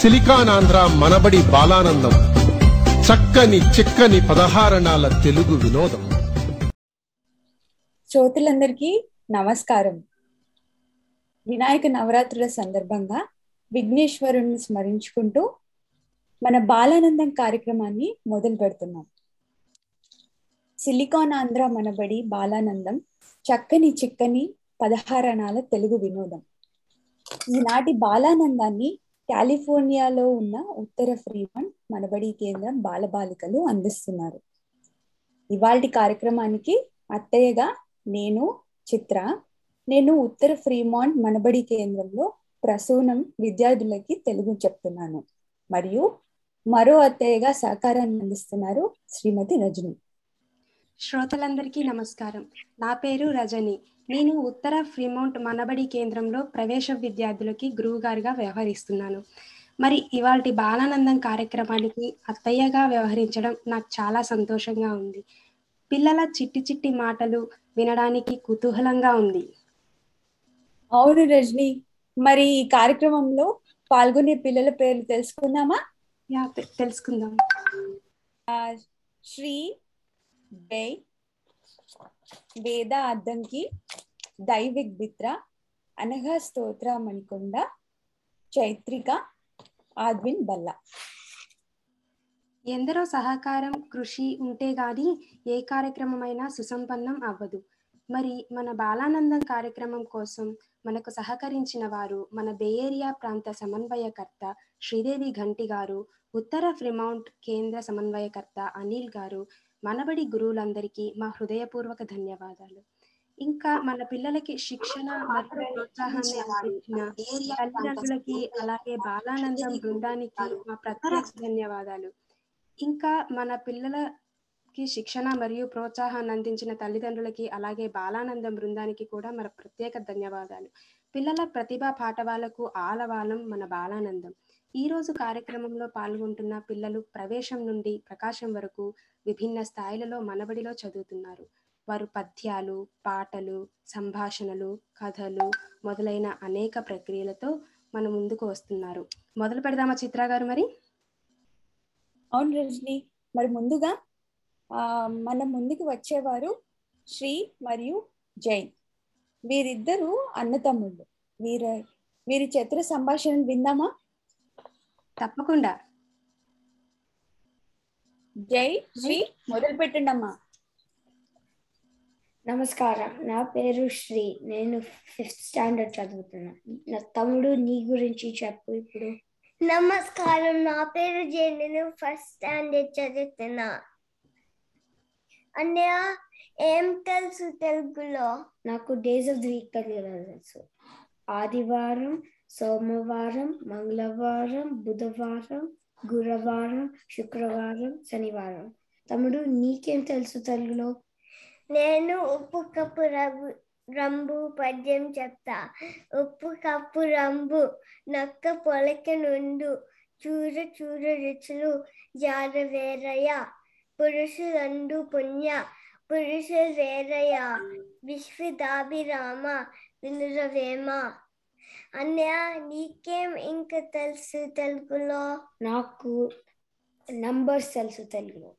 సిలికానాంధ్ర మనబడి బాలానందం. చక్కని చిక్కని పదహారణాల తెలుగు వినోదం. శ్రోతలందరికీ నమస్కారం. వినాయక నవరాత్రుల సందర్భంగా విఘ్నేశ్వరుణ్ణి స్మరించుకుంటూ మన బాలానందం కార్యక్రమాన్ని మొదలు పెడుతున్నాం. సిలికాన్ ఆంధ్ర మనబడి బాలానందం చక్కని చిక్కని పదహారణాల తెలుగు వినోదం. ఈనాటి బాలానందాన్ని కాలిఫోర్నియాలో ఉన్న ఉత్తర ఫ్రీమంట్ మనబడి కేంద్రం బాలబాలికలు అందిస్తున్నారు. ఇవాల్టి కార్యక్రమానికి అత్తయ్యగా నేను చిత్ర నేను ఉత్తర ఫ్రీమాంట్ మనబడి కేంద్రంలో ప్రసూనం విద్యార్థులకి తెలుగు చెప్తున్నాను. మరియు మరో అత్తయ్యగా సహకారాన్ని అందిస్తున్నారు శ్రీమతి రజని. శ్రోతలందరికీ నమస్కారం. నా పేరు రజని. నేను ఉత్తర ఫ్రీమౌంట్ మనబడి కేంద్రంలో ప్రవేశ విద్యార్థులకి గురువుగారిగా వ్యవహరిస్తున్నాను. మరి ఇవాళ బాలానందం కార్యక్రమానికి అత్తయ్యగా వ్యవహరించడం నాకు చాలా సంతోషంగా ఉంది. పిల్లల చిట్టి చిట్టి మాటలు వినడానికి కుతూహలంగా ఉంది. అవును రజని మరి ఈ కార్యక్రమంలో పాల్గొనే పిల్లల పేర్లు తెలుసుకుందామా? తెలుసుకుందాం. శ్రీ బే వేద అద్దంకి దైవిక్ బిత్ర అనఘ స్తోత్ర మణికొండ చైత్రిక ఆద్విన్ బల్ల. ఎందరో సహకారం కృషి ఉంటే గాని ఏ కార్యక్రమమైనా సుసంపన్నం అవ్వదు. మరి మన బాలానందం కార్యక్రమం కోసం మనకు సహకరించిన వారు మన బేయేరియా ప్రాంత సమన్వయకర్త శ్రీదేవి ఘంటి గారు ఉత్తర ఫ్రిమౌంట్ కేంద్ర సమన్వయకర్త అనిల్ గారు మనబడి గురువులందరికీ మా హృదయపూర్వక ధన్యవాదాలు. ఇంకా మన పిల్లలకి శిక్షణ మరియు ప్రోత్సాహాన్ని అందించిన తల్లిదండ్రులకి అలాగే బాలానందం బృందానికి మా ప్రత్యేక ధన్యవాదాలు. ఇంకా మన పిల్లలకి శిక్షణ మరియు ప్రోత్సాహాన్ని అందించిన తల్లిదండ్రులకి అలాగే బాలానందం బృందానికి కూడా మన ప్రత్యేక ధన్యవాదాలు. పిల్లల ప్రతిభా పాఠవాలకు ఆలవాలం మన బాలానందం. ఈ రోజు కార్యక్రమంలో పాల్గొంటున్న పిల్లలు ప్రవేశం నుండి ప్రకాశం వరకు విభిన్న స్థాయిలలో మనబడిలో చదువుతున్నారు. వారు పద్యాలు పాటలు సంభాషణలు కథలు మొదలైన అనేక ప్రక్రియలతో మన ముందుకు వస్తున్నారు. మొదలు పెడదామా చిత్ర గారు మరి? అవును రజని. మరి ముందుగా మన ముందుకు వచ్చేవారు శ్రీ మరియు జై వీరిద్దరూ అన్నతమ్ముళ్ళు. వీర వీరి చిత్ర సంభాషణ విందామా? తప్పకుండా. జై శ్రీ మొదలు పెట్టండి అమ్మా నమస్కారం. నా పేరు శ్రీ. నేను ఫిఫ్త్ స్టాండర్డ్ చదువుతున్నా. నా తమ్ముడు నీ గురించి చెప్పు ఇప్పుడు. నమస్కారం. నా పేరు జే. నేను ఫస్ట్ స్టాండర్డ్ చదువుతున్నా. అన్నయ్య ఏం తెలుసు తెలుగులో? నాకు డేస్ ఆఫ్ ది వీక్ తెలుసు. ఆదివారం సోమవారం మంగళవారం బుధవారం గురువారం శుక్రవారం శనివారం. తమ్ముడు నీకేం తెలుసు తెలుగులో? నేను ఉప్పు కప్పు రంగు రంబు పద్యం చెప్తా. ఉప్పు కప్పు రంబు నక్క పొలక నుండు చూర చూర రుచులు జార వేరయ్య. పురుషులందు పుణ్య పురుషులు వేరయ్య. విశ్వదాభిరామ వినురవేమ అన్నయ్య నీకేం ఇంకా తెలుసు తెలుగులో? నాకు నంబర్స్ తెలుసు తెలుగులో.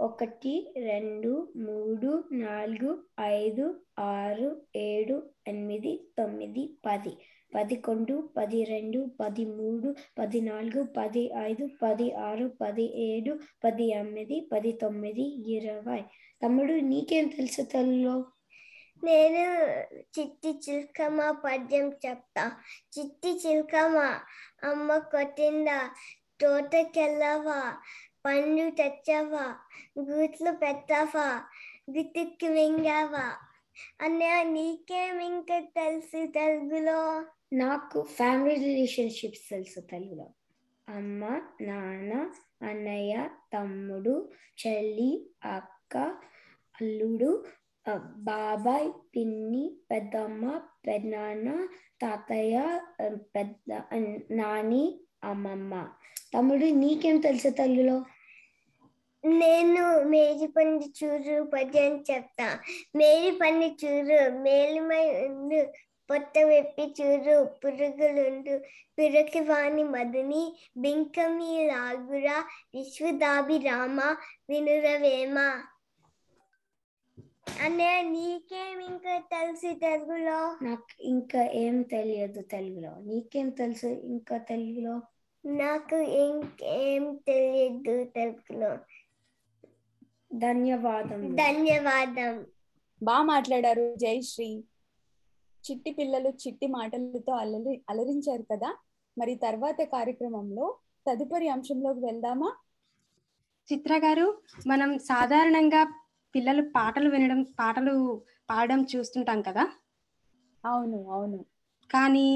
ఒకటి రెండు మూడు నాలుగు ఐదు ఆరు ఏడు ఎనిమిది తొమ్మిది పది. పదకొండు పది రెండు పది మూడు పది నాలుగు పది ఐదు పది ఆరు పది ఏడు పది ఎనిమిది పది తొమ్మిది ఇరవై. తమ్ముడు నీకేం తెలుసు తెలుగులో? నేను చిట్టి చిల్కమ్మ పద్యం చెప్తా. చిట్టి చిల్కమ్మ అమ్మ కొట్టిందా తోటకెళ్ళవా పండ్లు తెచ్చావా గూట్లు పెట్టావా గుతుక్కి మింగావా? అన్నయ్య నీకేం ఇంకా తెలుసు తెలుగులో? నాకు ఫ్యామిలీ రిలేషన్షిప్స్ తెలుసు తెలుగులో. అమ్మ నాన్న అన్నయ్య తమ్ముడు చెల్లి అక్క అల్లుడు బాబాయ్ పిన్ని పెద్దమ్మ పెద్దనాన్న తాతయ్య పెద్ద నాని అమ్మమ్మ. తమ్ముడు నీకేం తెలుసు తల్లిలో? నేను మేడి పండు చూరు పద్యం చెప్తా. మేడి పండు చూరు మేలిమై ఉండు పొట్ట వెప్పి చూరు పురుగులుండు పిరకి వాణి మధుని బింకమి లాగురా విశ్వదాభిరామ వినురవేమ. అనే నీకేం ఇంకా తెలుసు తెలుగులో? నాకు ఇంకా ఏం తెలియదు తెలుగులో. నీకేం తెలుసు ఇంకా తెలుగులో? నాకు ఇంకేం తెలియదు తెలుగులో. ధన్యవాదం. ధన్యవాదం. బాగా మాట్లాడారు జయశ్రీ చిట్టి పిల్లలు చిట్టి మాటలతో అలరి అలరించారు కదా? మరి తర్వాత కార్యక్రమంలో తదుపరి అంశంలోకి వెళ్దామా? చిత్ర గారు మనం సాధారణంగా పిల్లలు పాటలు వినడం పాటలు పాడడం చూస్తుంటాం కదా? అవును అవును. కానీ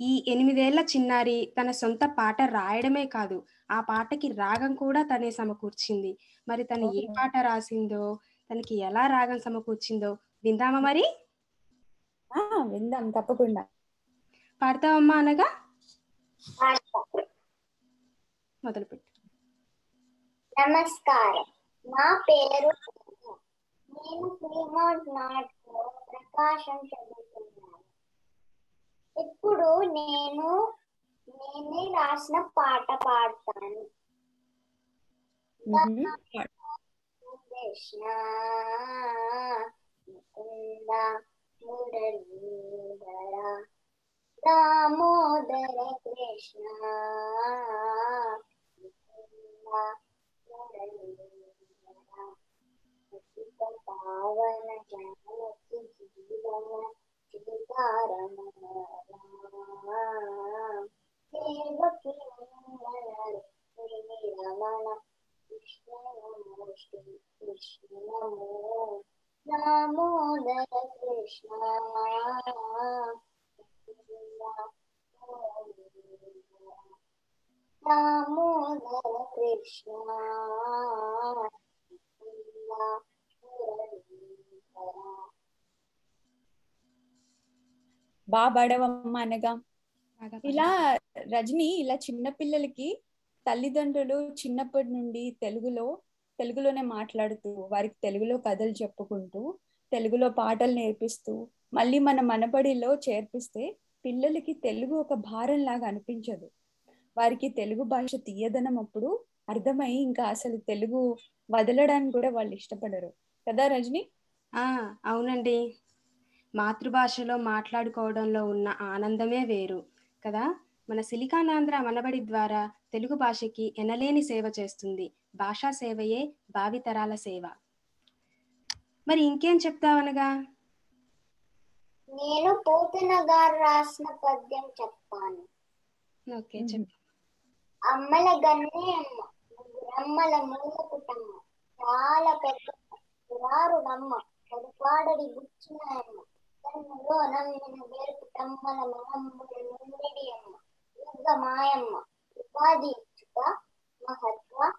ఈ ఎనిమిదేళ్ళ చిన్నారి తన సొంత పాట రాయడమే కాదు ఆ పాటకి రాగం కూడా తనే సమకూర్చింది. మరి తను ఏ. పాట రాసిందో తనకి ఎలా రాగం సమకూర్చిందో విందామా మరి? ఆ విందాం తప్పకుండా. పాడతావమ్మా అనగా? మొదలుపెట్టు. నమస్కారం. నా పేరు నేను ఫ్రీమౌంట్ నాట్లో ప్రకాశం చదువుతున్నాను ఇప్పుడు నేను నేనే రాసిన పాట పాడతాను. కృష్ణ ముకుంద మురళీధర దామోదర కృష్ణ ముకుంద మురళీధర పతిత పావన జానకి జీవన సీతారమణ దేవకి రమణ కృష్ణ నమో శ్రీ కృష్ణ నమో దామోదర కృష్ణ పాడవమ్మా అనగా. ఇలా రజని ఇలా చిన్న పిల్లలకి తల్లిదండ్రులు చిన్నప్పటి నుండి తెలుగులో తెలుగులోనే మాట్లాడుతూ వారికి తెలుగులో కథలు చెప్పుకుంటూ తెలుగులో పాటలు నేర్పిస్తూ మళ్ళీ మన మనబడిలో చేర్పిస్తే పిల్లలకి తెలుగు ఒక భారం లాగా అనిపించదు. వారికి తెలుగు భాష తీయదనం అప్పుడు అర్థమై ఇంకా అసలు తెలుగు వదలడానికి కూడా వాళ్ళు ఇష్టపడరు. కదా రజని? ఆ అవునండి. మాతృభాషలో మాట్లాడుకోవడంలో ఉన్న ఆనందమే వేరు. కదా? మన సిలికానాంధ్ర మనబడి ద్వారా తెలుగు భాషకి ఎనలేని సేవ చేస్తుంది. భాషా సేవయే భావితరాల సేవ. మరి ఇంకేం చెప్తావనగా? నేను పోతన గారు రాసిన పద్యం చెప్తాను. ఓకే చెప్పు. అమ్మల గన్నే అమ్మ. ముగ్గురమ్మల మూల కుటమ్మ చాలా పెద్ద పురారు నమ్మ. పడుపాడడి గుచ్చినాయమ్మ కన్నులో అమ్మ. మాయమ్మ. ఉపాధి ఇచ్చుక మహత్వ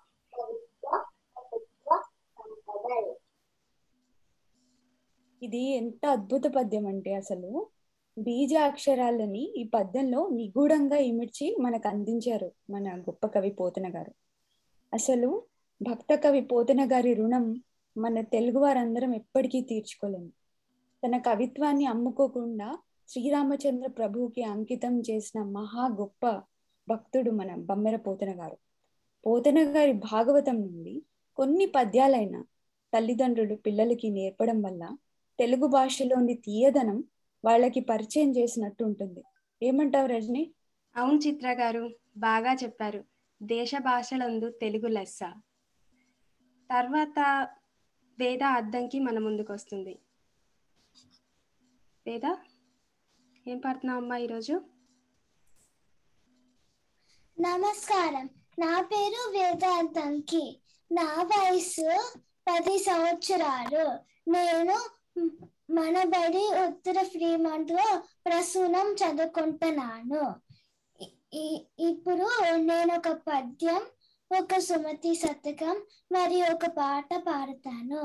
ఇది ఎంత అద్భుత పద్యం అంటే అసలు. బీజ అక్షరాలని ఈ పద్యంలో నిగూఢంగా ఇమిడ్చి మనకు అందించారు మన గొప్ప కవి పోతన గారు. అసలు భక్త కవి పోతన గారి రుణం మన తెలుగు వారందరం ఎప్పటికీ తీర్చుకోలేము. తన కవిత్వాన్ని అమ్ముకోకుండా శ్రీరామచంద్ర ప్రభువుకి అంకితం చేసిన మహా గొప్ప భక్తుడు మన బమ్మెర పోతన గారు. పోతన గారి భాగవతం నుండి కొన్ని పద్యాలైన తల్లిదండ్రులు పిల్లలకి నేర్పడం వల్ల తెలుగు భాషలోని తీయదనం వాళ్ళకి పరిచయం చేసినట్టు ఉంటుంది. ఏమంటావు రజని? అవును చిత్ర గారు బాగా చెప్పారు. దేశ భాషలందు తెలుగు లెస్స. తర్వాత వేద అద్దంకి మన ముందుకు వస్తుంది వేద ఏం పాడుతున్నావు అమ్మా ఈరోజు? నమస్కారం. నా పేరు వేదాంతంకి నా వయసు పది సంవత్సరాలు. నేను మనబడి ఉత్తర ఫ్రీమంట్లో ప్రసూనం చదువుకుంటున్నాను. ఇప్పుడు నేను ఒక పద్యం ఒక సుమతి శతకం మరియు ఒక పాట పాడతాను.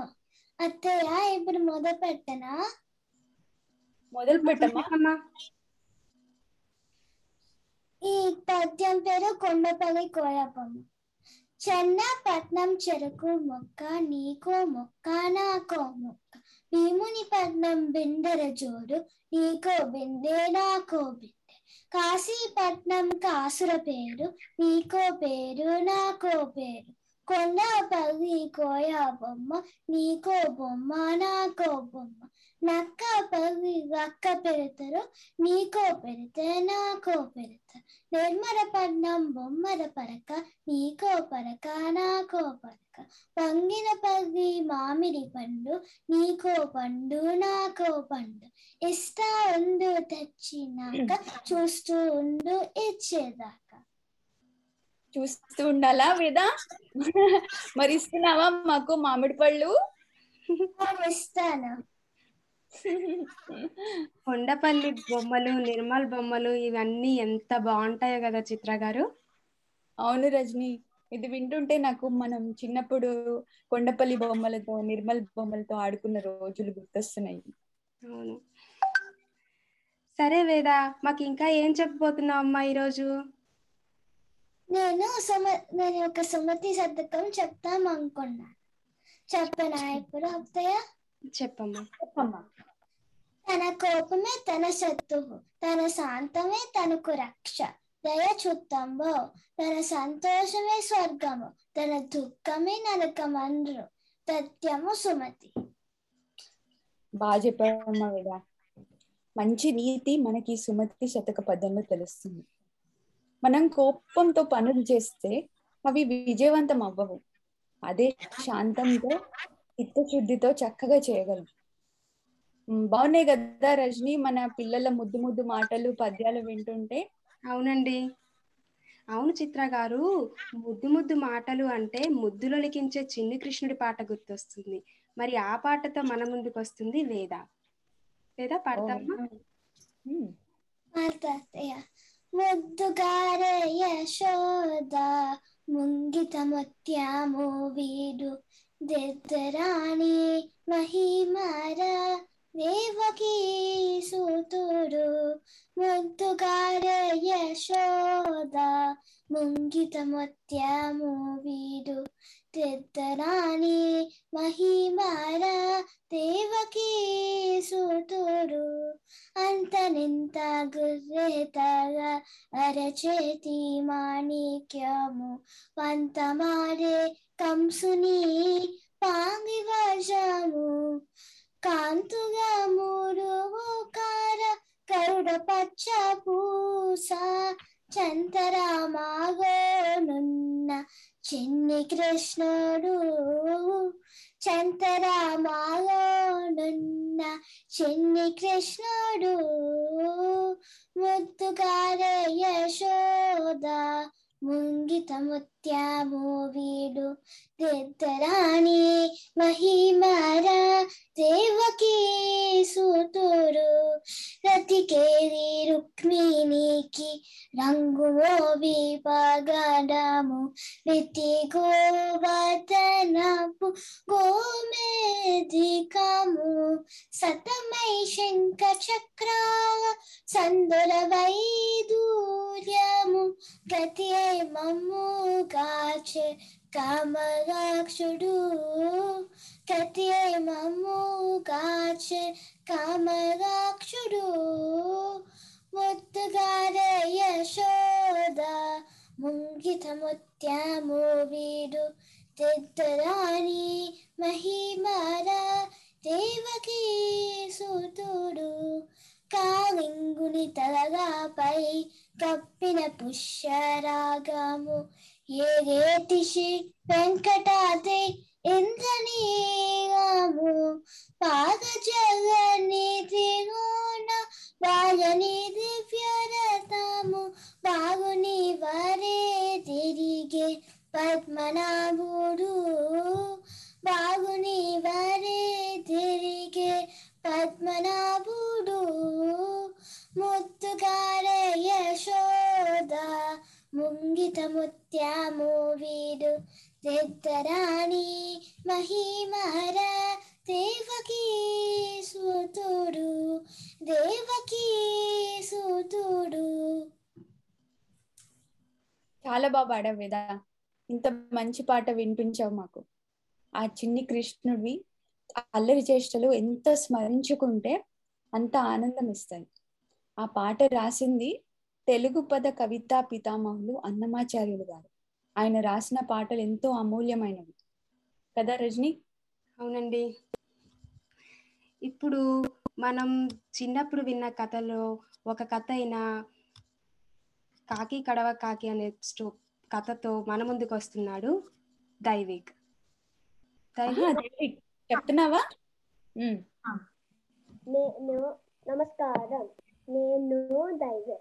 అత్తయ్య ఇప్పుడు మొదలు పెట్టనా? మొదలు పెట్టమ్మా. ఈ పద్యం పేరు కొండపల్లి కోయపమ్మ చెన్నపట్నం చెరుకు మొక్క నీకో మొక్క నాకో మొక్క. భీముని పట్నం బిందెర జోడు నీకో బిందె నాకో బిందె. కాశీపట్నం కాసుల పేరు నీకో పేరు నాకో పేరు. కొండ పల్లి కోయ బొమ్మ నీకో బొమ్మ నాకో బొమ్మ. నక్క రక్క పెడతారు నీకో పెడితే నాకో పెడతారు నిర్మలపట్నం బొమ్మల పరక నీకో పరక నాకో పరక పంగిన పల్లి మామిడి పండు నీకో పండు నాకో పండు ఇస్తా ఉండు తెచ్చినాక చూస్తూ ఉండు ఇచ్చేదాకా చూస్తూ ఉండాలా వేదా మరి ఇస్తున్నావా మాకు మామిడి పళ్ళు ఇస్తాను కొండపల్లి బొమ్మలు నిర్మల్ బొమ్మలు ఇవన్నీ ఎంత బాగుంటాయో కదా చిత్ర గారు. అవును రజని ఇది వింటుంటే నాకు మనం చిన్నప్పుడు కొండపల్లి బొమ్మలతో నిర్మల్ బొమ్మలతో ఆడుకున్న రోజులు గుర్తొస్తున్నాయి. అవును. సరే వేద మాకు ఇంకా ఏం చెప్పబోతున్నావు అమ్మా ఈరోజు? నేను సుమ నేను ఒక సుమతి శతకం చెప్తాం అనుకున్నాను. చెప్పనా ఇప్పుడు అత్తయ్య. చెప్పమ్మా. చెప్పమ్మా. తన కోపమే తన శత్రువు తన శాంతమే తనకు రక్ష. దయ చుట్టంబో తన సంతోషమే స్వర్గము తన దుఃఖమే నరకమండ్రు సత్యము సుమతి. బాగా చెప్పావమ్మా వేద మంచి నీతి మనకి సుమతి శతక పద్యంలో తెలుస్తుంది. మనం కోపంతో పనులు చేస్తే అవి విజయవంతం అవ్వవు. అదే శాంతంతో చిత్తశుద్ధితో చక్కగా చేయగలం. బాగున్నాయి కదా రజని? మన పిల్లల ముద్దు ముద్దు మాటలు పద్యాలు వింటుంటే. అవునండి. అవును చిత్ర గారు ముద్దు ముద్దు మాటలు అంటే ముద్దులో లిఖించే చిన్ని కృష్ణుడి పాట గుర్తొస్తుంది. మరి ఆ పాటతో మన ముందుకు వస్తుంది వేద. వేద పాడతామా ముద్దుగారే యశోద ముంగిత ముత్యము వీడు. దెద్దరాణి మహిమర దేవకీ సూతుడు ముద్దుగారే యశోద ముంగిత ముత్యము వీడు దెద్దరాణి మహిమర దేవకీ సూతుడు అంతనింత గుర్రెతగా అరచేతి మాణిక్యము పంతమారే కంసుని పాంగి వశము కాంతుగా మూడు కార కరుడ పచ్చ పూస. చంతరామాగోనున్న చిన్ని కృష్ణుడు. చంతరామాగోనున్న చిన్ని కృష్ణుడు. ముద్దుగారే యశోద ముంగిత నిత్యము వీడు దిద్దరాణి మహిమరా దేవకీ సూతుడు రతికేది రుక్మిణికి రంగు విపగడము రితి గోవర్ధనపు గోమేధికము సతమై శంఖ చక్రాల సందుల వైదూర్యము గతి మమ్ము కాచే కామరాక్షుడు గతి కాచే కామరాక్షుడు. ముద్దుగార యశోద ముంగిత ముత్యము వీడు. తెద్దరాణి మహిమార దేవకీ సూతుడు. కాలింగుని తలగాపై కప్పిన పుష్యరాగము ఏ రేటిషి వెంకటాద్రి ఇంద్రనీయము పాదజలని త్రిగుణ బాలని దివ్యరథము బాగుని వరే తిరిగే పద్మనాభుడు బాబు బాగా ఇంత మంచి పాట వినిపించావు మాకు. ఆ చిన్ని కృష్ణుడివి అల్లరి చేష్టలు ఎంత స్మరించుకుంటే అంత ఆనందం ఇస్తాయి. ఆ పాట రాసింది తెలుగు పద కవితా పితామహులు అన్నమాచార్యులు గారు. ఆయన రాసిన పాటలు ఎంతో అమూల్యమైనవి. కదా రజని? అవునండి. ఇప్పుడు మనం చిన్నప్పుడు విన్న కథలో ఒక కథ అయిన కాకి కడవ కాకి అనే స్టో కథతో మన ముందుకు వస్తున్నాడు దైవిక్? దైవిక్. దేవి, చెప్తున్నావా నేను నమస్కారం. నేను దైవ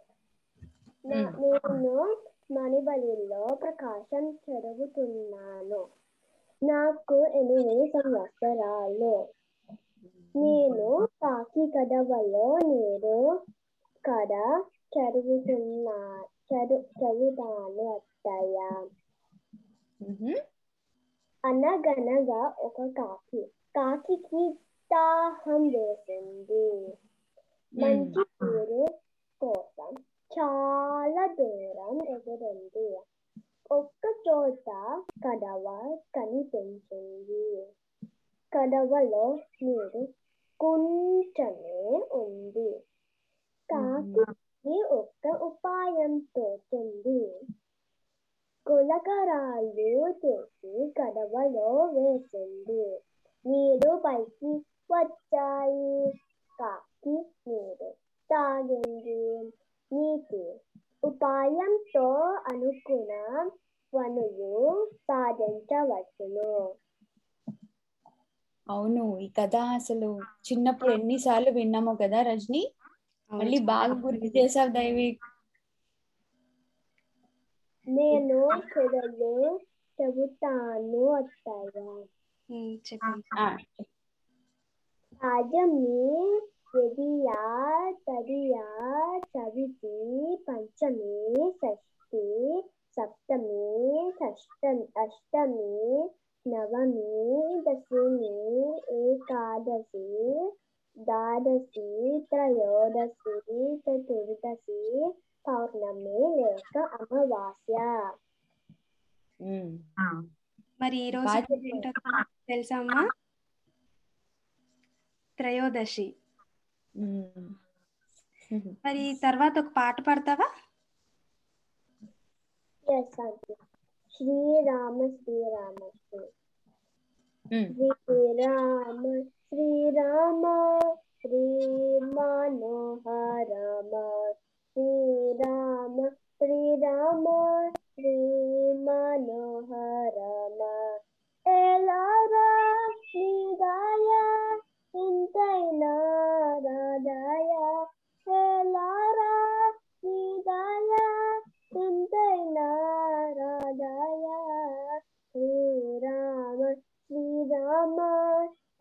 నా- మ్. నేను మణిబలిలో ప్రకాశం చదువుతున్నాను నాకు ఎనిమిది సంవత్సరాలు. నేను కాకి కదవలో నేను కథ చదువుతున్నా చదు చదువుతాను అత్తయ్య. అనగనగా ఒక కాకి. కాకికి దాహం వేసింది. మంచి నీరు కోసం చాలా దూరం ఎగిరింది. ఒక్క చోట కడవ కనిపించింది. కడవలో నీరు కొంచెమే ఉంది. కాకి ఈ ఒక్క ఉపాయంతో తోచింది కులకరాళ్ళు చేసి కడవలో వేసింది నీరు పైకి వచ్చాయి కాకి నీరు తాగింది నీటి ఉపాయంతో అనుకున్న పనులు సాధించవచ్చును అవును ఈ కథ అసలు చిన్నప్పుడు ఎన్నిసార్లు విన్నామో కదా రజనీ? మళ్ళీ బాగా గుర్తు చేసావు దైవిక్ నేను చెదలు చెబుతాను అత్తయ్య. ఉమ్, చెప్పండి. ఆ, రాజమి ద్వితీయ తదియ చవితి పంచమి షష్ఠి సప్తమి షష్టమి అష్టమి నవమి దశమి ఏకాదశి ద్వాదశి త్రయోదశి చతుర్దశి పౌర్ణమి లేక అమావాస్య. మరి ఈ రోజు తెలుసా అమ్మా? త్రయోదశి. మరి తర్వాత ఒక పాట పాడతావా? ఎస్ ఆంటీ శ్రీరామ శ్రీరామ శ్రీ ఉమ్. శ్రీరామ శ్రీరామ శ్రీ మనోహరమ శ్రీరామ శ్రీరామ శ్రీ మనోహరమ ఎలారా నిదాయ ఇంతైనా రాదాయ ఎలారా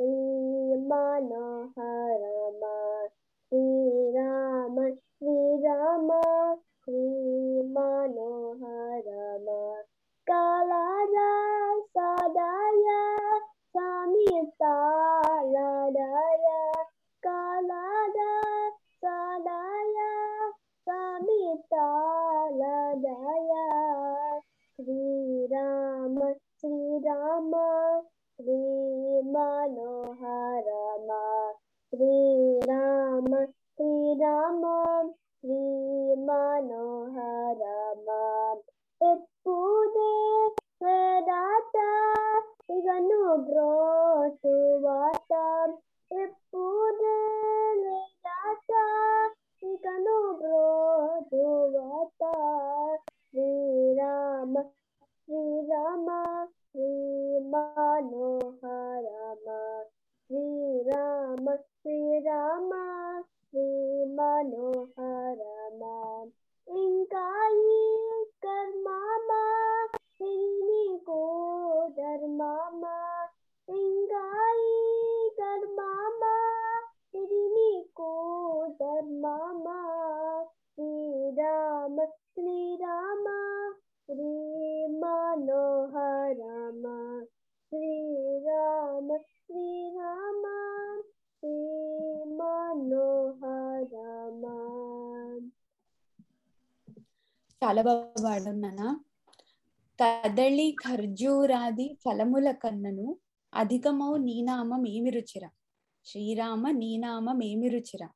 నిదాయ ఇంతైనా రాదాయ శ్రీరామ శ్రీరామ శ్రీ మనోహరమ శ్రీరామ శ్రీరామ శ్రీ మనోహరమ కాళరా సదాయ సమితాలదయ కాళరా సదాయ సమితాలదయ శ్రీరామ శ్రీరామ శ్రీ श्री मनोहर श्रीराम श्रीराम श्रीमनोहर ಎಪ್ಪುದೇ ದಾತ ಇದನ್ನು ಬ್ರೋಸುವಾತ ಎಪ್ಪುದೇ ದಾತ ಇದನ್ನು ಬ್ರೋ చాలా కదళి ఖర్జూరాది ఫలముల కన్నను అధికమౌ నీనామం ఏమి రుచిర శ్రీరామ నీనామం ఏమి రుచిర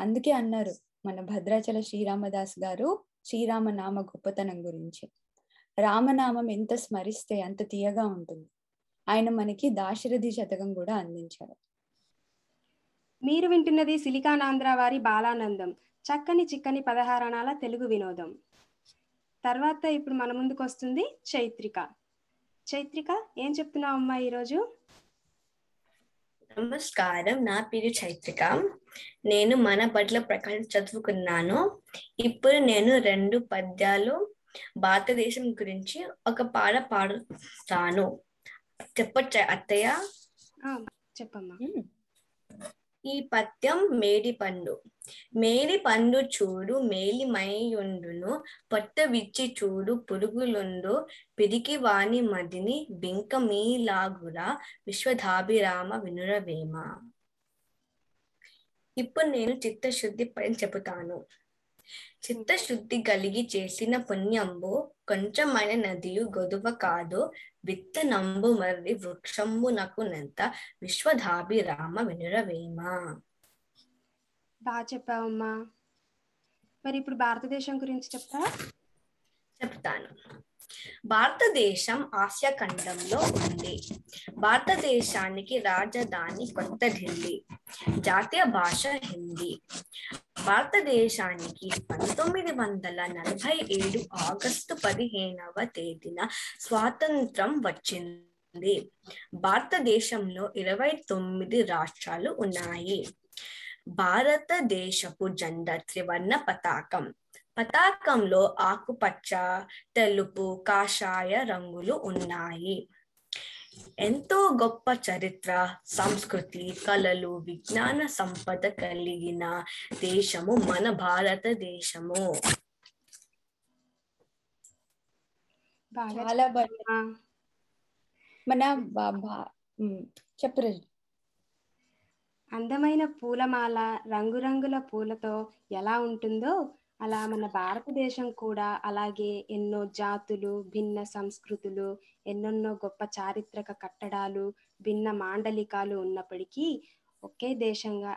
అందుకే అన్నారు మన భద్రాచల శ్రీరామదాస్ గారు శ్రీరామ నామ గొప్పతనం గురించి. రామనామం ఎంత స్మరిస్తే అంత తీయగా ఉంటుంది. ఆయన మనకి దాశరథి శతకం కూడా అందించారు. మీరు వింటున్నది సిలికానాంధ్ర వారి బాలానందం. చక్కని చిక్కని పదహారణాల తెలుగు వినోదం. తర్వాత ఇప్పుడు మన ముందుకు వస్తుంది చైత్రిక. చైత్రిక ఏం చెప్తున్నావు అమ్మా ఈరోజు? నమస్కారం నా పేరు చైత్రిక. నేను మన బట్ల ప్రకారం చదువుకున్నాను. ఇప్పుడు నేను రెండు పద్యాలు భారతదేశం గురించి ఒక పాట పాడుతాను. చెప్పచ్చా అత్తయ్య? చెప్పమ్మా. ఈ పద్యం మేడి పండు. మేలి పండు చూడు మేలిమైయుండును పొట్ట విచ్చి చూడు పురుగులుండు పిరికి వాణి మదిని బింక మీలాగురా విశ్వధాభిరామ వినురవేమ. ఇప్పుడు నేను చిత్తశుద్ధి పైన చెబుతాను. చిత్తశుద్ధి కలిగి చేసిన పుణ్యంబు కొంచెమైన నదియు గొదువ కాదు విత్తనంబు మరి వృక్షంబునకు నెంత విశ్వధాభిరామ వినురవేమ. బాగా చెప్పావమ్మా. మరి ఇప్పుడు భారతదేశం గురించి చెప్తావా? చెప్తాను. భారతదేశం ఆసియా ఖండంలో ఉంది. భారతదేశానికి రాజధాని కొత్త ఢిల్లీ జాతీయ భాష హిందీ. భారతదేశానికి పంతొమ్మిది వందల నలభై ఏడు ఆగస్టు పదిహేనవ తేదీన స్వాతంత్రం వచ్చింది. భారతదేశంలో ఇరవై తొమ్మిది రాష్ట్రాలు ఉన్నాయి. భారతదేశపు జెండా త్రివర్ణ పతాకం పతాకంలో ఆకుపచ్చ తెలుపు కాషాయ రంగులు ఉన్నాయి. ఎంతో గొప్ప చరిత్ర సంస్కృతి కళలు విజ్ఞాన సంపద కలిగిన దేశము మన భారతదేశము. చాలా. మన బా- బా- ఉమ్, చెప్పు రజని అందమైన పూలమాల రంగురంగుల పూలతో ఎలా ఉంటుందో అలా మన భారతదేశం కూడా అలాగే ఎన్నో జాతులు భిన్న సంస్కృతులు ఎన్నెన్నో గొప్ప చారిత్రక కట్టడాలు భిన్న మాండలికాలు ఉన్నప్పటికీ ఒకే దేశంగా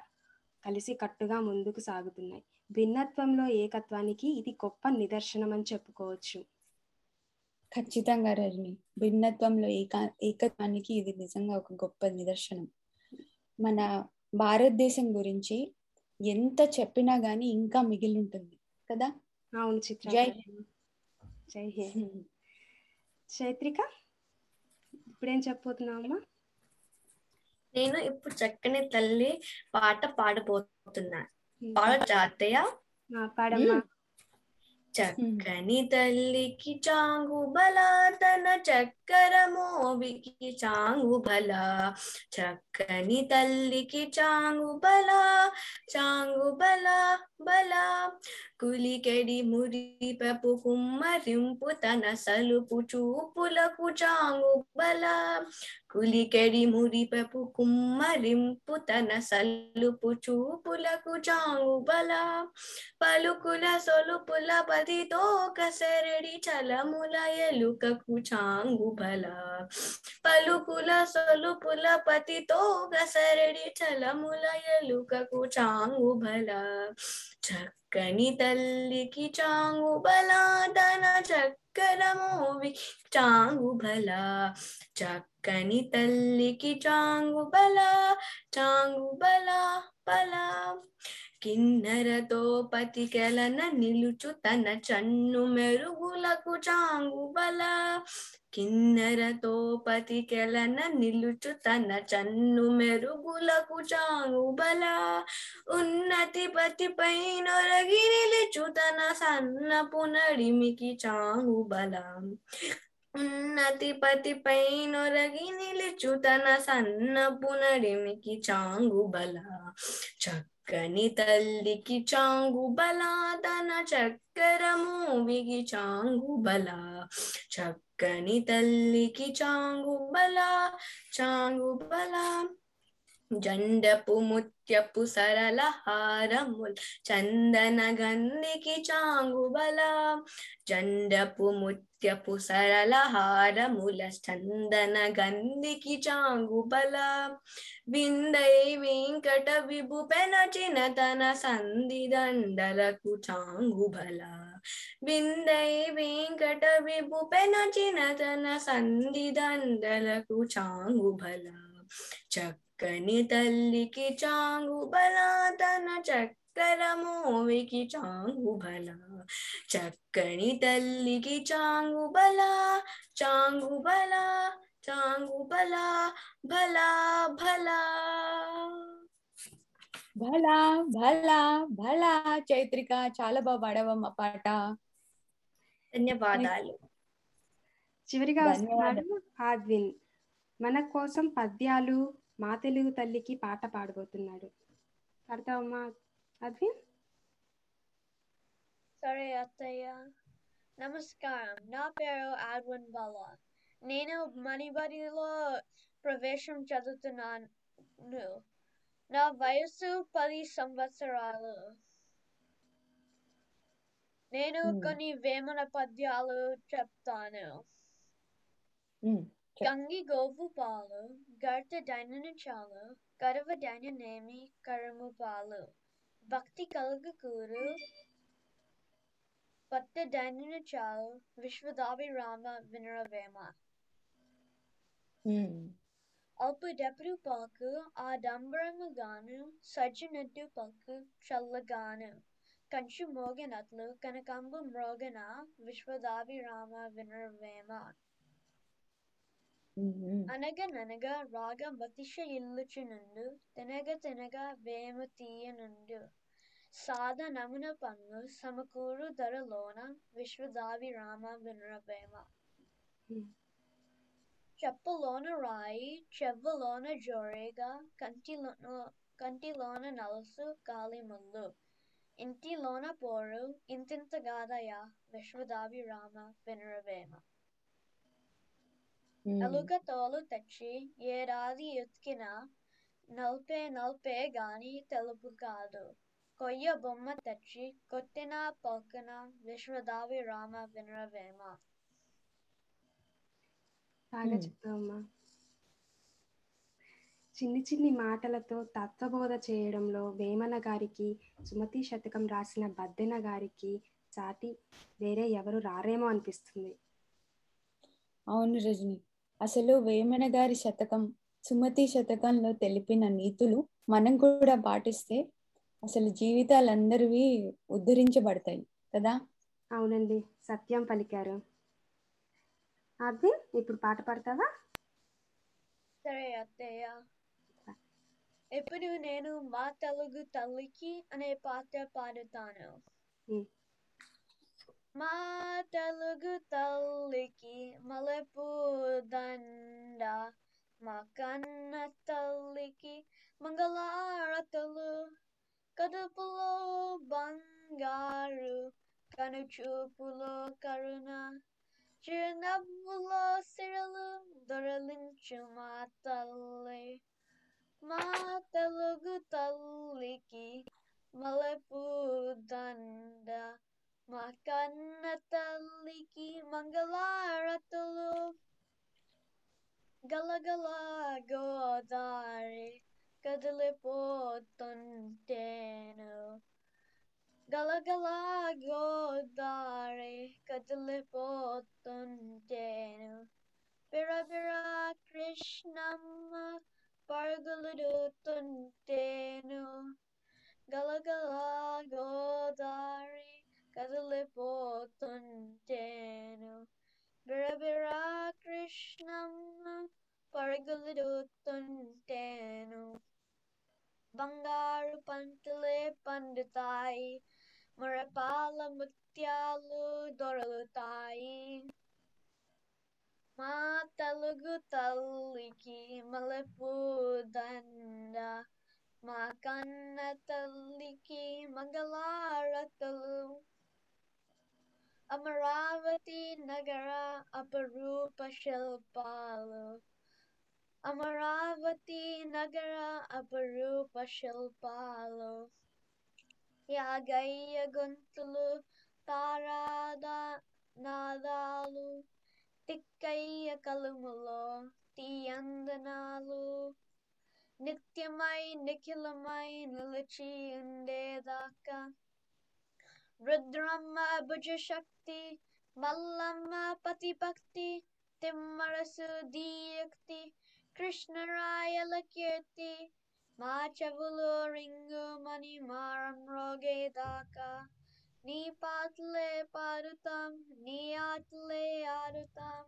కలిసి కట్టుగా ముందుకు సాగుతున్నాయి. భిన్నత్వంలో ఏకత్వానికి ఇది గొప్ప నిదర్శనం అని చెప్పుకోవచ్చు. ఖచ్చితంగా రజని. భిన్నత్వంలో ఏక ఏకత్వానికి ఇది నిజంగా ఒక గొప్ప నిదర్శనం. మన భారతదేశం గురించి ఎంత చెప్పినా గానీ ఇంకా మిగిలి ఉంటుంది. కదా? అవును చిత్ర జై జై హింద్ చైత్రిక ఇప్పుడేం చెప్పబోతున్నావమ్మా? నేను ఇప్పుడు చక్కని తల్లి పాట పాడబోతున్నా. పాడ జాతయ్య. ఆ, పాడమ్మా. చక్కని తల్లికి చాంగు బల తన చక్కర మోవికి చాంగు బల చక్కని తల్లికి చాంగు బల చాంగు బల బల కులికెడి మురిపెపు కుమ్మరింపు తన సలుపు చూపులకు చాంగు బల కులికెడి మురిపెపు కుమ్మరింపు తన సలుపు చూపులకు చాంగు బల పలుకుల సొలుపుల పదితో కసరడి చలముల ఎలుకకు చాంగు బల పలుకుల సొలుపుల పతితో కసరడి చలముల ఎలుకకు చాంగు బల చక్కని తల్లికి చాంగు బల తన చక్కర మోవి చాంగు బల కని తల్లికి చాంగు బల చాంగు బల బల. కిన్నెరతో పతికెలన నిలుచు తన చన్ను మెరుగులకు చాంగు బల. కిన్నెరతో పతికెలన నిలుచు తన చన్ను మెరుగులకు చాంగు బల. ఉన్నతి పతిపై నొరగి నిలుచు తన సన్నపు నడిమికి చాంగు బల. ఉన్నతి పతిపై నొరగి నిలుచు తన సన్నపు నడిమికి చాంగు బల. చక్కని తల్లికి చాంగు బల తన చక్కర మూవికి చాంగు బల. చక్కని తల్లికి చాంగు బల చాంగు బల. జండపు ముత్యపు సరళ హారముల్ చందన గంధికి చాంగుబల జండపు ముత్యపు సరళ హారముల చందన గంధికి చాంగుబల విందై వెంకట విభు పెనచిన తన సంధి దండలకు చాంగుబల విందై వెంకట విభు పెనచిన తన సంధి దండలకు చాంగుబల చక్కని తల్లికి చాంగుబల తన చక్కర మోవికి చాంగుబల చక్కని తల్లికి చాంగుబల చాంగుబల చాంగుబల భలా భలా భలా భలా భలా చైత్రిక చాలా బాగా పాడవమ్మ పాట. ధన్యవాదాలు. చివరిగా ధన్యవాదాలు. వస్తున్నాడు ఆద్విన్ మన కోసం పద్యాలు మా తెలుగు తల్లికి పాట పాడబోతున్నాడు. పాడతావమ్మా ఆద్విన్ సరే అత్తయ్య. నమస్కారం. నా పేరు ఆడ్వన్ బాలా. నేను మణిబడిలో ప్రవేశం చదువుతున్నాను. నా వయస్సు పది సంవత్సరాలు. నేను Hmm. కొన్ని వేమన పద్యాలు చెప్తాను. చెప్. గంగి గోవు పాలు. గర్త డైనను చాలు గడవ డైననేమి కరము పాలు భక్తి కలుగు కూరు పట్ట డైనను చాలు విశ్వదాభిరామ వినరవేమ ఉమ్, అల్పుడెప్పుడు పలుకు ఆడంబరముగాను సజ్జనట్టు పలుకు చల్లగాను కంచు మోగనట్లు కనకంబు మ్రోగన విశ్వదాభిరామ వినరవేమ ఉమ్, ఉమ్. అనగననగా రాగ మతిశ ఇల్లుచునుండు తినగ తినగ వేమ తీయనుండు సాధనమున పన్ను సమకూరు ధరలోన విశ్వదాభిరామ వినరవేమ. చెప్పులోన రాయి చెవ్వలోన జోరేగా కంటిలోన కంటిలోన నలుసు గాలి ముల్లు ఇంటిలోన పోరు ఇంతింతగాదయ విశ్వదాభిరామ వినరవేమ ఉమ్. ఎలుక తోలు తెచ్చి ఏడాది ఎత్తికిన నల్పే నల్పే గాని తెలుపు కాదు కొయ్య బొమ్మ తెచ్చి కొట్టిన పక్కన విశ్వదాభిరామ వినరవేమ బాగా Hmm. చెప్తావమ్మా చిన్ని చిన్ని మాటలతో తత్వబోధ చేయడంలో వేమన గారికి సుమతి శతకం రాసిన బద్దెన గారికి సాటి వేరే ఎవరు రారేమో అనిపిస్తుంది. అవును రజని. అసలు వేమన గారి శతకం సుమతి శతకంలో తెలిపిన నీతులు మనం కూడా పాటిస్తే అసలు జీవితాలందరివి ఉద్ధరించబడతాయి కదా? అవునండి. సత్యం పలికారు. అద్విన్ ఇప్పుడు పాట పాడతావా? సరే అత్తయ్య. ఇప్పుడు నేను మా తెలుగు తల్లికి అనే పాట పాడుతాను. Hmm. మా తెలుగు తల్లికి మలపు దండ మా కన్న తల్లికి మంగళారతులు కడుపులో బంగారు కనుచూపులో కరుణ చిరునవ్వులో సిరలు దొరలించు మా తల్లి మా తెలుగు తల్లికి మలపు దండ మా కన్న తల్లికి మంగళారతులు గలగల గోదారి కదిలిపోతుంటేను గలగల గోదారి కదిలిపోతుంటేను బిరబిర కృష్ణమ్మ పరుగులుతుంటేను గలగల గోదారి కదిలిపోతుంటేను బిరబిర కృష్ణమ్మ పరుగులుతుంటేను బంగారు పంటలే పండుతాయి మురపాల ముత్యాలు దొరుకుతాయి మా తెలుగు తల్లికి మలపు దండ మా కన్న తల్లికి మంగళారతులు అమరావతి నగర అపరూప శిల్పాలు అమరావతి నగర అపరూప శిల్పాలు యాగయ్య గొంతులు తారాద నాదాలు తిక్కయ్య కలుములో తీయందనాలు నిత్యమై నిఖిలమై నిలిచి ఉండేదాకా రుద్రమ్మ భుజశక్తి మల్లమ్మ పతిభక్తి తిమ్మరసు దీయక్తి కృష్ణరాయల కీర్తి మా చెవులు రింగుమని మారం రోగేదాకా నీ పాటలే పాడుతాం నీ ఆటలే ఆడుతాం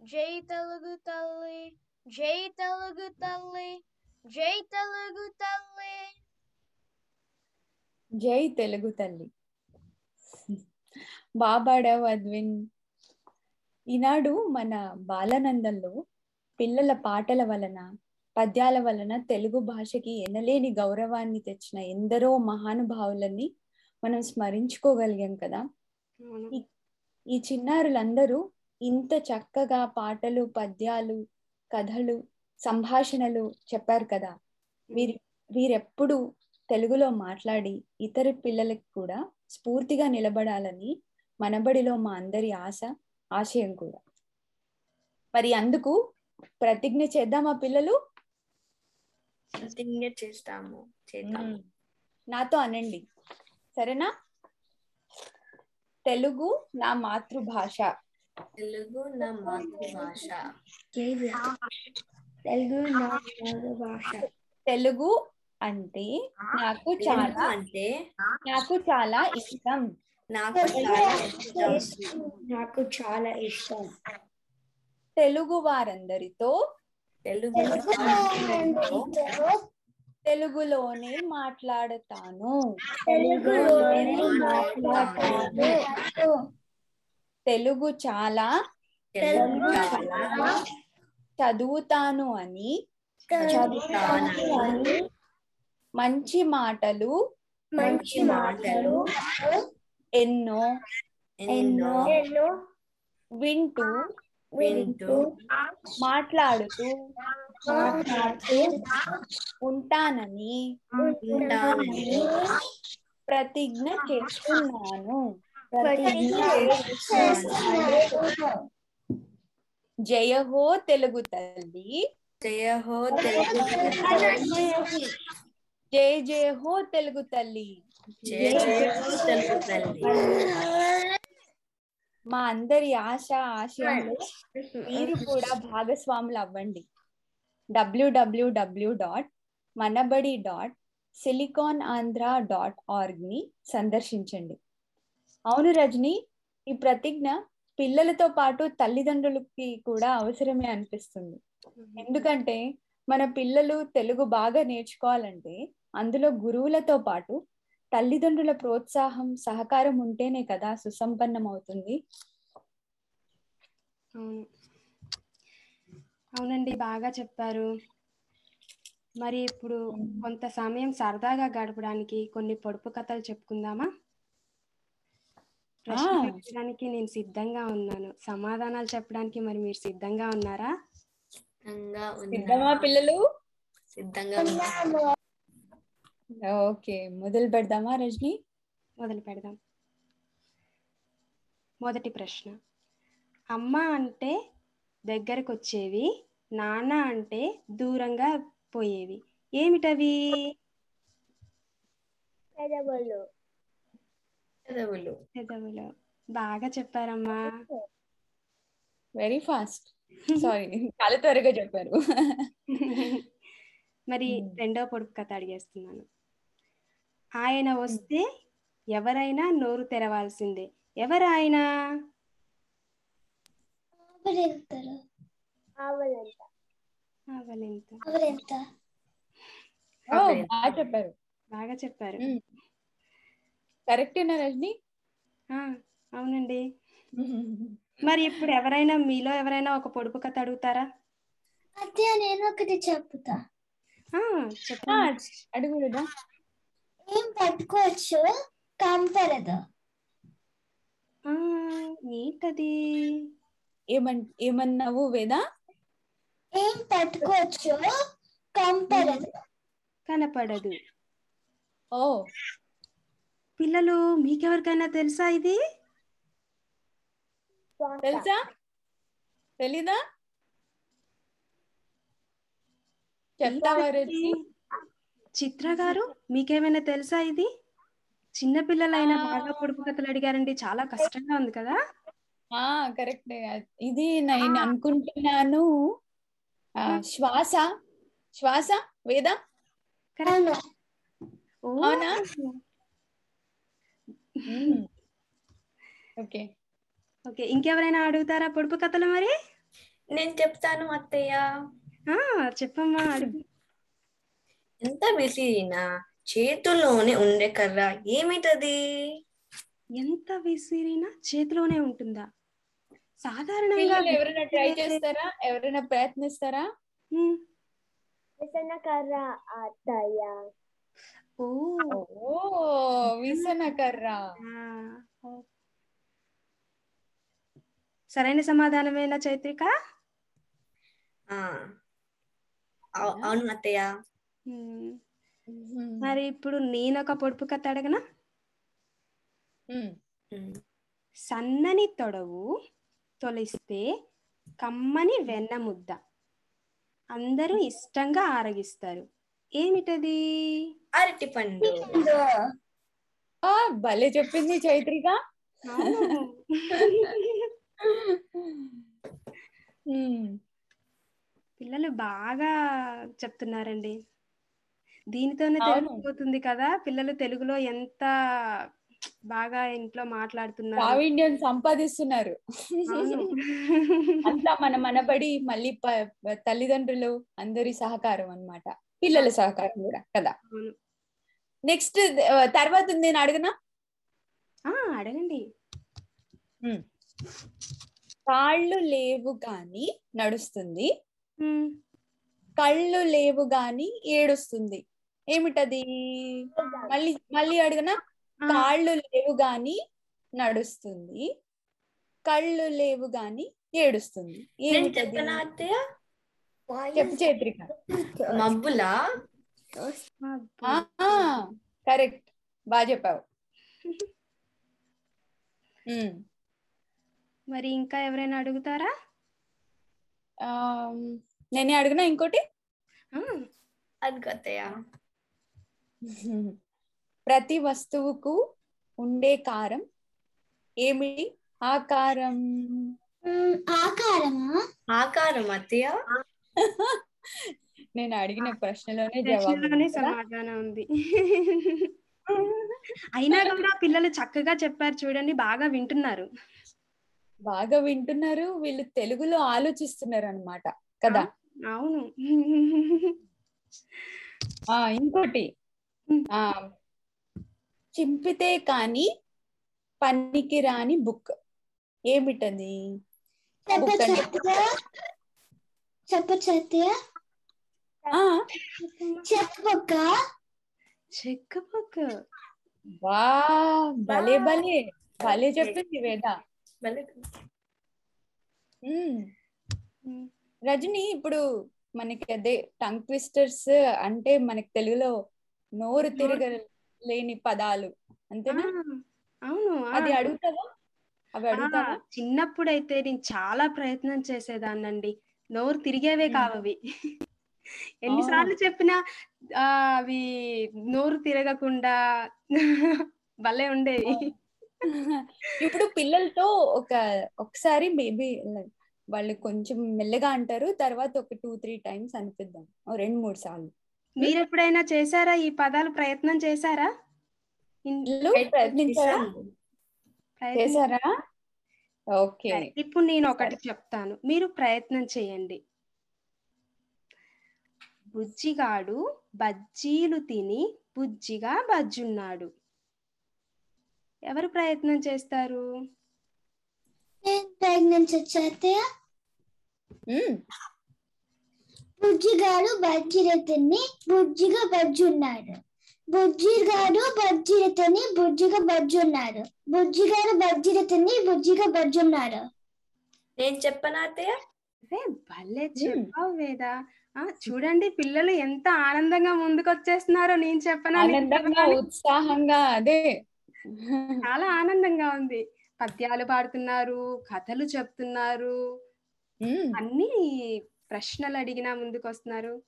జై తెలుగు తల్లి జై తెలుగు తల్లి జై తెలుగు తల్లి జై తెలుగు తల్లి బాబాడావు అద్విన్. ఈనాడు మన బాలనందంలో పిల్లల పాటల వలన పద్యాల వలన తెలుగు భాషకి ఎనలేని గౌరవాన్ని తెచ్చిన ఎందరో మహానుభావులని మనం స్మరించుకోగలిగాం కదా. ఈ చిన్నారులందరూ ఇంత చక్కగా పాటలు పద్యాలు కథలు సంభాషణలు చెప్పారు కదా. వీరి వీరెప్పుడు తెలుగులో మాట్లాడి ఇతర పిల్లలకు కూడా స్ఫూర్తిగా నిలబడాలని మనబడిలో మా అందరి ఆశ ఆశయం కూడా. మరి అందుకు ప్రతిజ్ఞ చేద్దామా పిల్లలు? ప్రతిజ్ఞ చేస్తాము నాతో అనండి. సరేనా? తెలుగు నా మాతృభాష. తెలుగు నా మాతృభాష. తెలుగు నా మాతృభాష. తెలుగు అంటే నాకు చాలా అంటే? నాకు చాలా ఇష్టం. నాకు చాలా ఇష్టం. నాకు చాలా ఇష్టం. తెలుగు వారందరితో తెలుగు తెలుగులోనే మాట్లాడతాను. తెలుగులోనే మాట్లాడతాను. తెలుగు చాలా తెలుగు చాలా చదువుతాను అని చదువుతానని మంచి మాటలు మంచి మాటలు ఎన్నో ఎన్నో వింటూ వింటూ మాట్లాడుతూ మాట్లాడుతూ ఉంటానని ఉంటానని ప్రతిజ్ఞ చేస్తున్నాను ప్రతిజ్ఞ చేస్తున్నాను. జయ హో తెలుగు తల్లి జయ హో తెలుగు తల్లి. జయ జయ హో తెలుగు తల్లి. మా అందరి ఆశ ఆశయంలో మీరు కూడా భాగస్వాములు అవ్వండి. డబ్ల్యూడబ్ల్యూడబ్ల్యూ dot Manabadi dot silicon Andhra dot ఆర్గ్ని సందర్శించండి. అవును రజని ఈ ప్రతిజ్ఞ పిల్లలతో పాటు తల్లిదండ్రులకి కూడా అవసరమే అనిపిస్తుంది. ఎందుకంటే మన పిల్లలు తెలుగు బాగా నేర్చుకోవాలంటే అందులో గురువులతో పాటు తల్లిదండ్రుల ప్రోత్సాహం సహకారం ఉంటేనే కదా సుసంపన్నం అవుతుంది అవును. అవునండి బాగా చెప్పారు. మరి ఇప్పుడు కొంత సమయం సరదాగా గడపడానికి కొన్ని పొడుపు కథలు చెప్పుకుందామా. అడగడానికి నేను సిద్ధంగా ఉన్నాను. సమాధానాలు చెప్పడానికి మరి మీరు సిద్ధంగా ఉన్నారా? సిద్ధంగా పిల్లలు? సిద్ధంగా ఉన్నా ఓకే మొదలు పెడదామా రజని? మొదలు పెడదాం. మొదటి ప్రశ్న. అమ్మ అంటే దగ్గరకు వచ్చేవి నాన్న అంటే దూరంగా పోయేవి. ఏమిటవి? పెదవులు. చదువులు పెదవులు. బాగా చెప్పారమ్మా. వెరీ ఫాస్ట్ సారీ చాలా త్వరగా చెప్పారు మరి మ్మ్. రెండో పొడుపు కథ అడిగేస్తున్నాను. ఆయన వస్తే ఎవరైనా నోరు తెరవాల్సిందే. ఎవరు ఆయన బాగా చెప్పారు. బాగా చెప్పారు. కరెక్టేనా రజని ఆ, అవునండి. మరి ఇప్పుడు ఎవరైనా మీలో ఎవరైనా ఒక పొడుపు కథ అడుగుతారా? అదే నేను ఒకటి చెప్తా ఆ, ఆ, చెప్పండి అడుగు కదా ఏం పట్టుకోవచ్చు? కంపరదు ఏంటది? ఏమన్ ఏమన్నావు వేదా? ఏం పట్టుకోవచ్చు? కంపరదు కనపడదు. ఓ. పిల్లలు మీకెవరికైనా తెలుసా ఇది? తెలుసా? తెలీదా? చెప్తావా రుచి? చిత్ర గారు మీకేమైనా తెలుసా ఇది? చిన్న పిల్లలైనా బాగా పొడుపు కథలు అడిగారండి. చాలా కష్టంగా ఉంది కదా? ఆ కరెక్ట్. ఇది నేను అనుకుంటున్నాను. ఆ, శ్వాస. శ్వాస? వేద? అవునా? ఓకే. ఓకే ఇంకెవరైనా అడుగుతారా పొడుపు కథలు మరి? నేను చెప్తాను అత్తయ్య. ఆ చెప్పమ్మా అడుగు. ఎంత విసిరినా చేతుల్లోనే ఉండే కర్ర ఏమిటది ఎంత విసిరినా చేతిలోనే ఉంటుందా? సాధారణంగా ఎవరైనా ట్రై చేస్తారా? ఎవరైనా ప్రయత్నిస్తారా? ఉమ్, కర్ర అత్తయ్య. ఓ. ఓ విసన కర్ర. సరైన సమాధానమేనా చైత్రిక? అవును అత్తయ్య. మరి ఇప్పుడు నేను ఒక పొడుపు కథ అడగనా. సన్నని తొడవు తొలిస్తే కమ్మని వెన్న ముద్ద. అందరూ ఇష్టంగా ఆరగిస్తారు. ఏమిటది? అరటి పండు భలే చెప్పింది చైత్రిక. పిల్లలు బాగా చెప్తున్నారండి. దీనితోనే అవును. తెలిసిపోతుంది కదా పిల్లలు తెలుగులో ఎంత బాగా ఇంట్లో మాట్లాడుతున్నారు. ప్రావీణ్యం సంపాదిస్తున్నారు. అవును. అంతా మన మనబడి మళ్ళీ ప- తల్లిదండ్రులు అందరి సహకారం అన్నమాట. పిల్లల సహకారం కూడా కదా. అవును. నెక్స్ట్ తర్వాత ఉంది నేను అడగనా? ఆ, అడగండి. కాళ్ళు లేవు గాని నడుస్తుంది. ఉమ్, కళ్ళు లేవు గాని ఏడుస్తుంది. ఏమిటది? మళ్ళీ మళ్ళీ అడగనా? కాళ్ళు లేవు గాని నడుస్తుంది. కళ్ళు లేవు గాని ఏడుస్తుంది. ఏమిటది? చెప్పు చైత్రిక. మబ్బులా. కరెక్ట్. బాగా చెప్పావు. మరి ఇంకా ఎవరైనా అడుగుతారా? నేనే అడిగినా ఇంకోటి? అది అత్తయ్య. ప్రతి వస్తువుకు ఉండే కారం ఏమిటి? ఆ కారం ఆకారమా? ఆకారం అత్తయ్య. నేను అడిగిన ప్రశ్నలోనే జవాబు ప్రశ్నలోనే ఉంది కదా? సమాధానం ఉంది. అయినా కూడా పిల్లలు చక్కగా చెప్పారు చూడండి బాగా వింటున్నారు. బాగా వింటున్నారు వీళ్ళు తెలుగులో ఆలోచిస్తున్నారు అన్నమాట కదా అవును. ఆ ఇంకోటి. ఆ చింపితే కాని పనికి రాని బుక్. ఏమిటది? చెప్ప చెక్క వా భలే భలే. భలే చెప్పింది వేద. రజని ఇప్పుడు మనకి అదే టంగ్ ట్విస్టర్స్ అంటే మనకి తెలుగులో నోరు తిరగలేని పదాలు అంతేనా? అవును అది అడుగుతావా? అవి అడుగుతావా? చిన్నప్పుడైతే నేను చాలా ప్రయత్నం చేసేదాన్నండి. నోరు తిరిగేవే. కావవి. ఎన్నిసార్లు చెప్పినా అవి నోరు తిరగకుండా భలే ఉండేవి. ఇప్పుడు పిల్లలతో ఒక ఒకసారి మేబీ వాళ్ళు కొంచెం మెల్లగా అంటారు తర్వాత ఒక టూ త్రీ టైమ్స్ అనిపిద్దాం. రెండు మూడు సార్లు. మీరు ఎప్పుడైనా చేశారా ఈ పదాలు? ప్రయత్నం చేశారా. ప్రయత్నం చేశారా? ఓకే. ఇప్పుడు నేను ఒకటి చెప్తాను. మీరు ప్రయత్నం చేయండి. బుజ్జిగాడు బజ్జీలు తిని బుజ్జిగా బజ్జున్నాడు. ఎవరు ప్రయత్నం చేస్తారు? నేను ప్రెగ్నెన్సీ బుజ్జిగాడు బజ్జీల తిని బుజ్జిగా బజ్జున్నాడు బుజ్జిగాడు బజ్జీల తిని బుజ్జిగా బజ్జున్నాడు బుజ్జిగాడు బజ్జీల తిని బుజ్జిగా బజ్జున్నాడు నేను చెప్పనా అత్తయ్య? అరే భలే చెప్పావు వేద. ఆ, చూడండి పిల్లలు ఎంత ఆనందంగా ముందుకు వచ్చేస్తున్నారో నేను చెప్పనా ఆనందంగా? ఉత్సాహంగా అదే. చాలా ఆనందంగా ఉంది. పద్యాలు పాడుతున్నారు కథలు చెప్తున్నారు. అన్ని ప్రశ్నలు అడిగినా ముందుకు వస్తున్నారు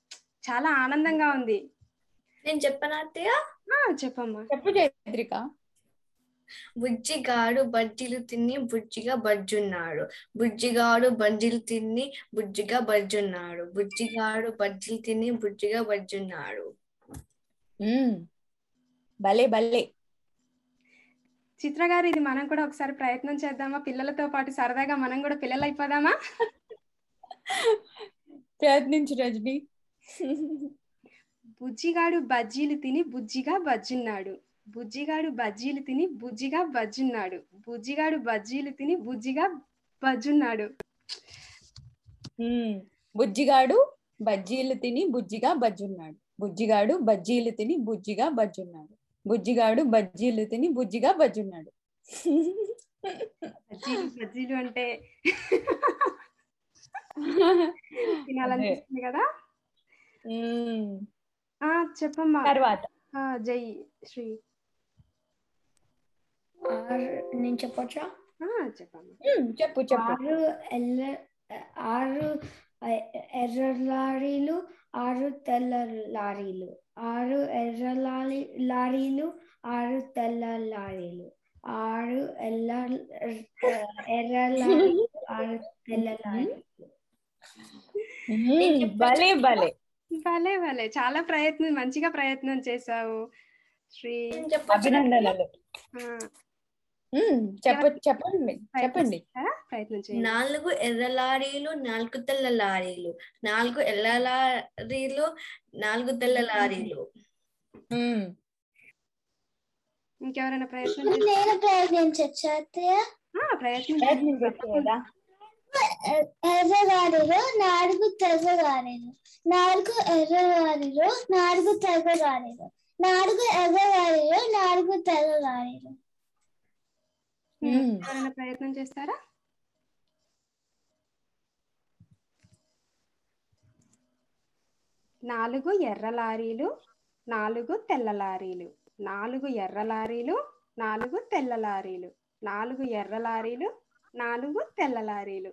చాలా ఆనందంగా ఉంది. నేను చెప్పనా చెప్పమ్మా. చెప్పు చైత్రిక. బుజ్జిగాడు బజ్జీలు తిని బుజ్జిగా బజ్జున్నాడు. బుజ్జిగాడు బజ్జీలు తిని బుజ్జిగా బజ్జున్నాడు. బుజ్జిగాడు బజ్జీలు తిని బుజ్జిగా బజ్జున్నాడు. భలే భలే. చిత్ర గారు ఇది మనం కూడా ఒకసారి ప్రయత్నం చేద్దామా? పిల్లలతో పాటు సరదాగా మనం కూడా పిల్లలు అయిపోదామా ప్రయత్నించు రజని. బుజ్జిగాడు బజ్జీలు తిని బుజ్జిగా బజ్జున్నాడు. బుజ్జిగాడు బజ్జీలు తిని బుజ్జిగా బజ్జున్నాడు. బుజ్జిగాడు బజ్జీలు తిని బుజ్జిగా బజ్జున్నాడు. బుజ్జిగాడు బజ్జీలు తిని బుజ్జిగా బజ్జున్నాడు. బుజ్జిగాడు బజ్జీలు తిని బుజ్జిగా బజ్జున్నాడు. బుజ్జిగాడు బజ్జీలు తిని బుజ్జిగా బజ్జున్నాడు. బజ్జీలు బజ్జీలు అంటే తినాలనిపిస్తుంది కదా? ఆ చెప్పమ్మా. తర్వాత. ఆ, జై శ్రీ. ఆరు నేను చెప్పొచ్చా? ఆ, చెప్పమ్మా. చెప్పు చెప్పు. ఆరు ఎల్ల ఆరు ఎర్ర లారీలు ఆరు తెల్ల లారీలు. ఆరు ఎర్ర లారీ లారీలు ఆరు తెల్ల లారీలు. ఆరు ఎల్ల ఎర్ర లారీలు ఆరు తెల్ల లారీలు. భలే భలే. భలే భలే. చాలా ప్రయత్నం మంచిగా ప్రయత్నం చేశావు శ్రీ అభినందనలు. చెప్పండి చెప్పండి. ప్రయత్నిస్తారా? ప్రయత్నం చేయండి నాలుగు ఎర్ర లారీలు నాలుగు తెల్ల లారీలు. నాలుగు ఎర్ర లారీలు నాలుగు తెల్ల లారీలు. ఇంకెవరైనా ప్రయత్నం ప్రయత్నించచ్చా ప్రయత్నం ప్రయత్నించొచ్చు కదా. ఎర్రగాడిలో నాలుగు తెల్లగాడిలు నాలుగు ఎర్రగాడిలో నాలుగు తెల్లగాడిలు నాలుగు ఎర్రగాడిలో నాలుగు తెల్లగాడిలు ఎవరైనా ప్రయత్నం చేస్తారా? నాలుగు ఎర్ర లారీలు నాలుగు తెల్ల లారీలు నాలుగు ఎర్ర లారీలు నాలుగు తెల్ల లారీలు నాలుగు ఎర్ర లారీలు నాలుగు తెల్ల లారీలు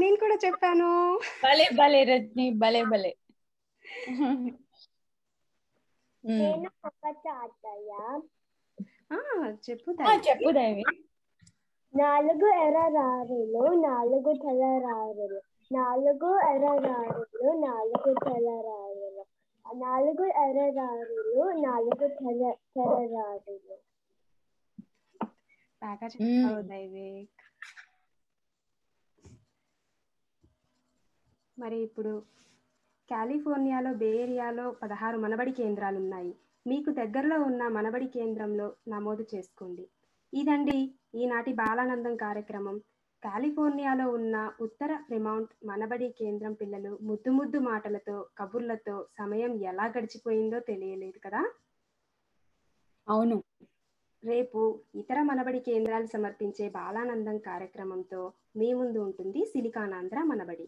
నేను కూడా చెప్పాను. భలే భలే రజని భలే భలే. చెప్పు. చెప్పు దైవి నాలుగు ఎర్ర రారులు నాలుగు తెల్ల రారులు నాలుగు ఎర్ర రారులు నాలుగు తెల్ల రారులు నాలుగు ఎర్ర రారులు నాలుగు తెల్ల తెల్ల మరి ఇప్పుడు కాలిఫోర్నియాలో బే ఏరియాలో పదహారు మనబడి కేంద్రాలు ఉన్నాయి మీకు దగ్గరలో ఉన్న మనబడి కేంద్రంలో నమోదు చేసుకోండి. ఇదండి ఈనాటి బాలానందం కార్యక్రమం. కాలిఫోర్నియాలో ఉన్న ఉత్తర ఫ్రిమౌంట్ మనబడి కేంద్రం పిల్లలు ముద్దు ముద్దు మాటలతో కబుర్లతో సమయం ఎలా గడిచిపోయిందో తెలియలేదు కదా? అవును. రేపు ఇతర మనబడి కేంద్రాలు సమర్పించే బాలానందం కార్యక్రమంతో మీ ముందు ఉంటుంది సిలికానాంధ్ర మనబడి.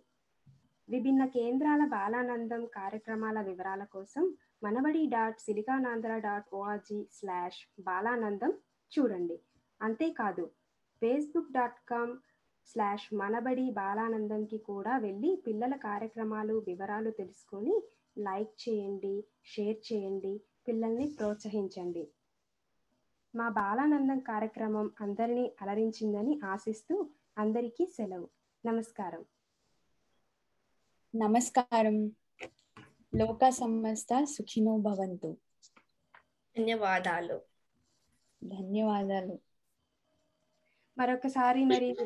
విభిన్న కేంద్రాల బాలానందం కార్యక్రమాల వివరాల కోసం Manabadi dot Siliconandhra dot O R G slash Balanandam చూడండి. అంతేకాదు Facebook dot com slash Manabadi బాలానందంకి కూడా వెళ్ళి పిల్లల కార్యక్రమాలు వివరాలు తెలుసుకొని లైక్ చేయండి షేర్ చేయండి పిల్లల్ని ప్రోత్సహించండి. మా బాలానందం కార్యక్రమం అందరినీ అలరించిందని ఆశిస్తూ అందరికీ సెలవు. నమస్కారం. నమస్కారం. లోక సమస్త సుఖినో భవంతు. ధన్యవాదాలు. ధన్యవాదాలు. మరొకసారి మరి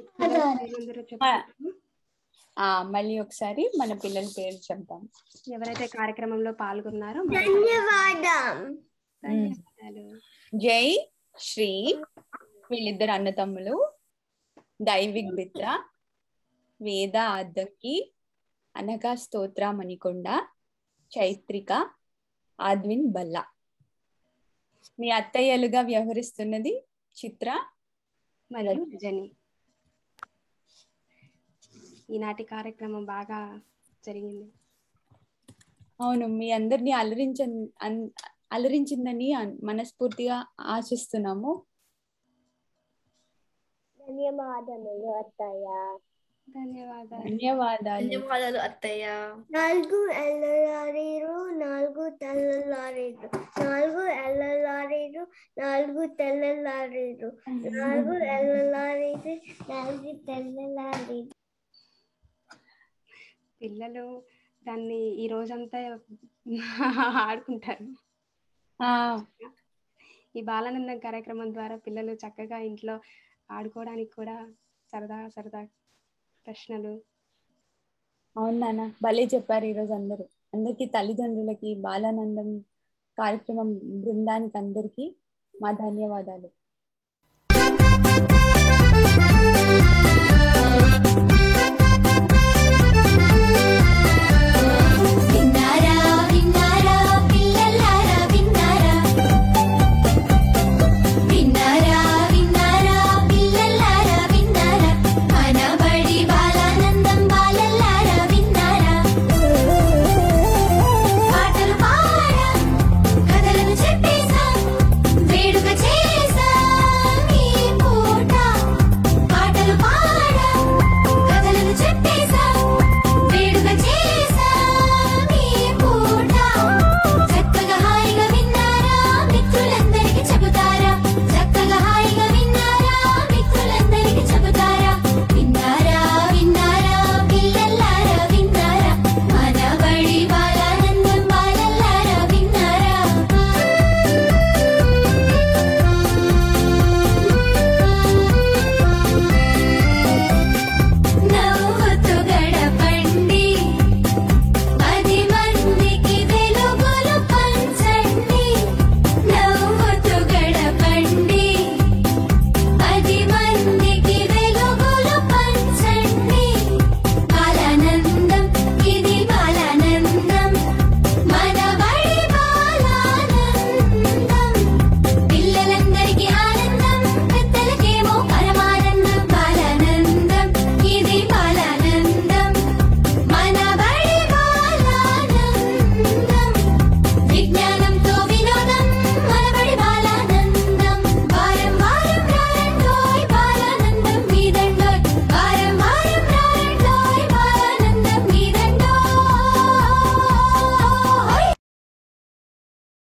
మళ్ళీ ఒకసారి మన పిల్లల పేరు చెప్తాం. ఎవరైతే కార్యక్రమంలో పాల్గొన్నారో ధన్యవాదం ధన్యవాదాలు. జై శ్రీ వీళ్ళిద్దరు అన్నతమ్ములు దైవిక్ బిత్ర వేద అద్దంకి అనగా స్తోత్ర మణికొండ చైత్రిక ఆద్విన్ బల్లా. మీ అత్తయ్యలుగా వ్యవహరిస్తున్నది చిత్ర మరియు రజని. ఈనాటి కార్యక్రమం బాగా జరిగింది. అవును మీ అందరినీ అలరించ అలరించిందని మనస్ఫూర్తిగా ఆశిస్తున్నాము. ధన్యవాదములు అత్తయ్య. ధన్యవాదాలు. ధన్యవాదాలు. ధన్యవాదాలు అత్తయ్య. నాలుగు ఎల్లలారీలు నాలుగు తెల్లలారీలు నాలుగు ఎల్లలారీలు నాలుగు తెల్లలారీలు నాలుగు ఎల్లలారీలు నాలుగు తెల్లలారీలు పిల్లలు దాన్ని ఈ రోజంతా ఆడుకుంటారు. ఈ బాలానందం కార్యక్రమం ద్వారా పిల్లలు చక్కగా ఇంట్లో ఆడుకోవడానికి కూడా సరదా సరదా ప్రశ్నలు. అవును నాన్న భలే చెప్పారు ఈరోజు అందరూ. అందరికీ తల్లిదండ్రులకి బాలానందం కార్యక్రమం బృందానికి అందరికీ మా ధన్యవాదాలు.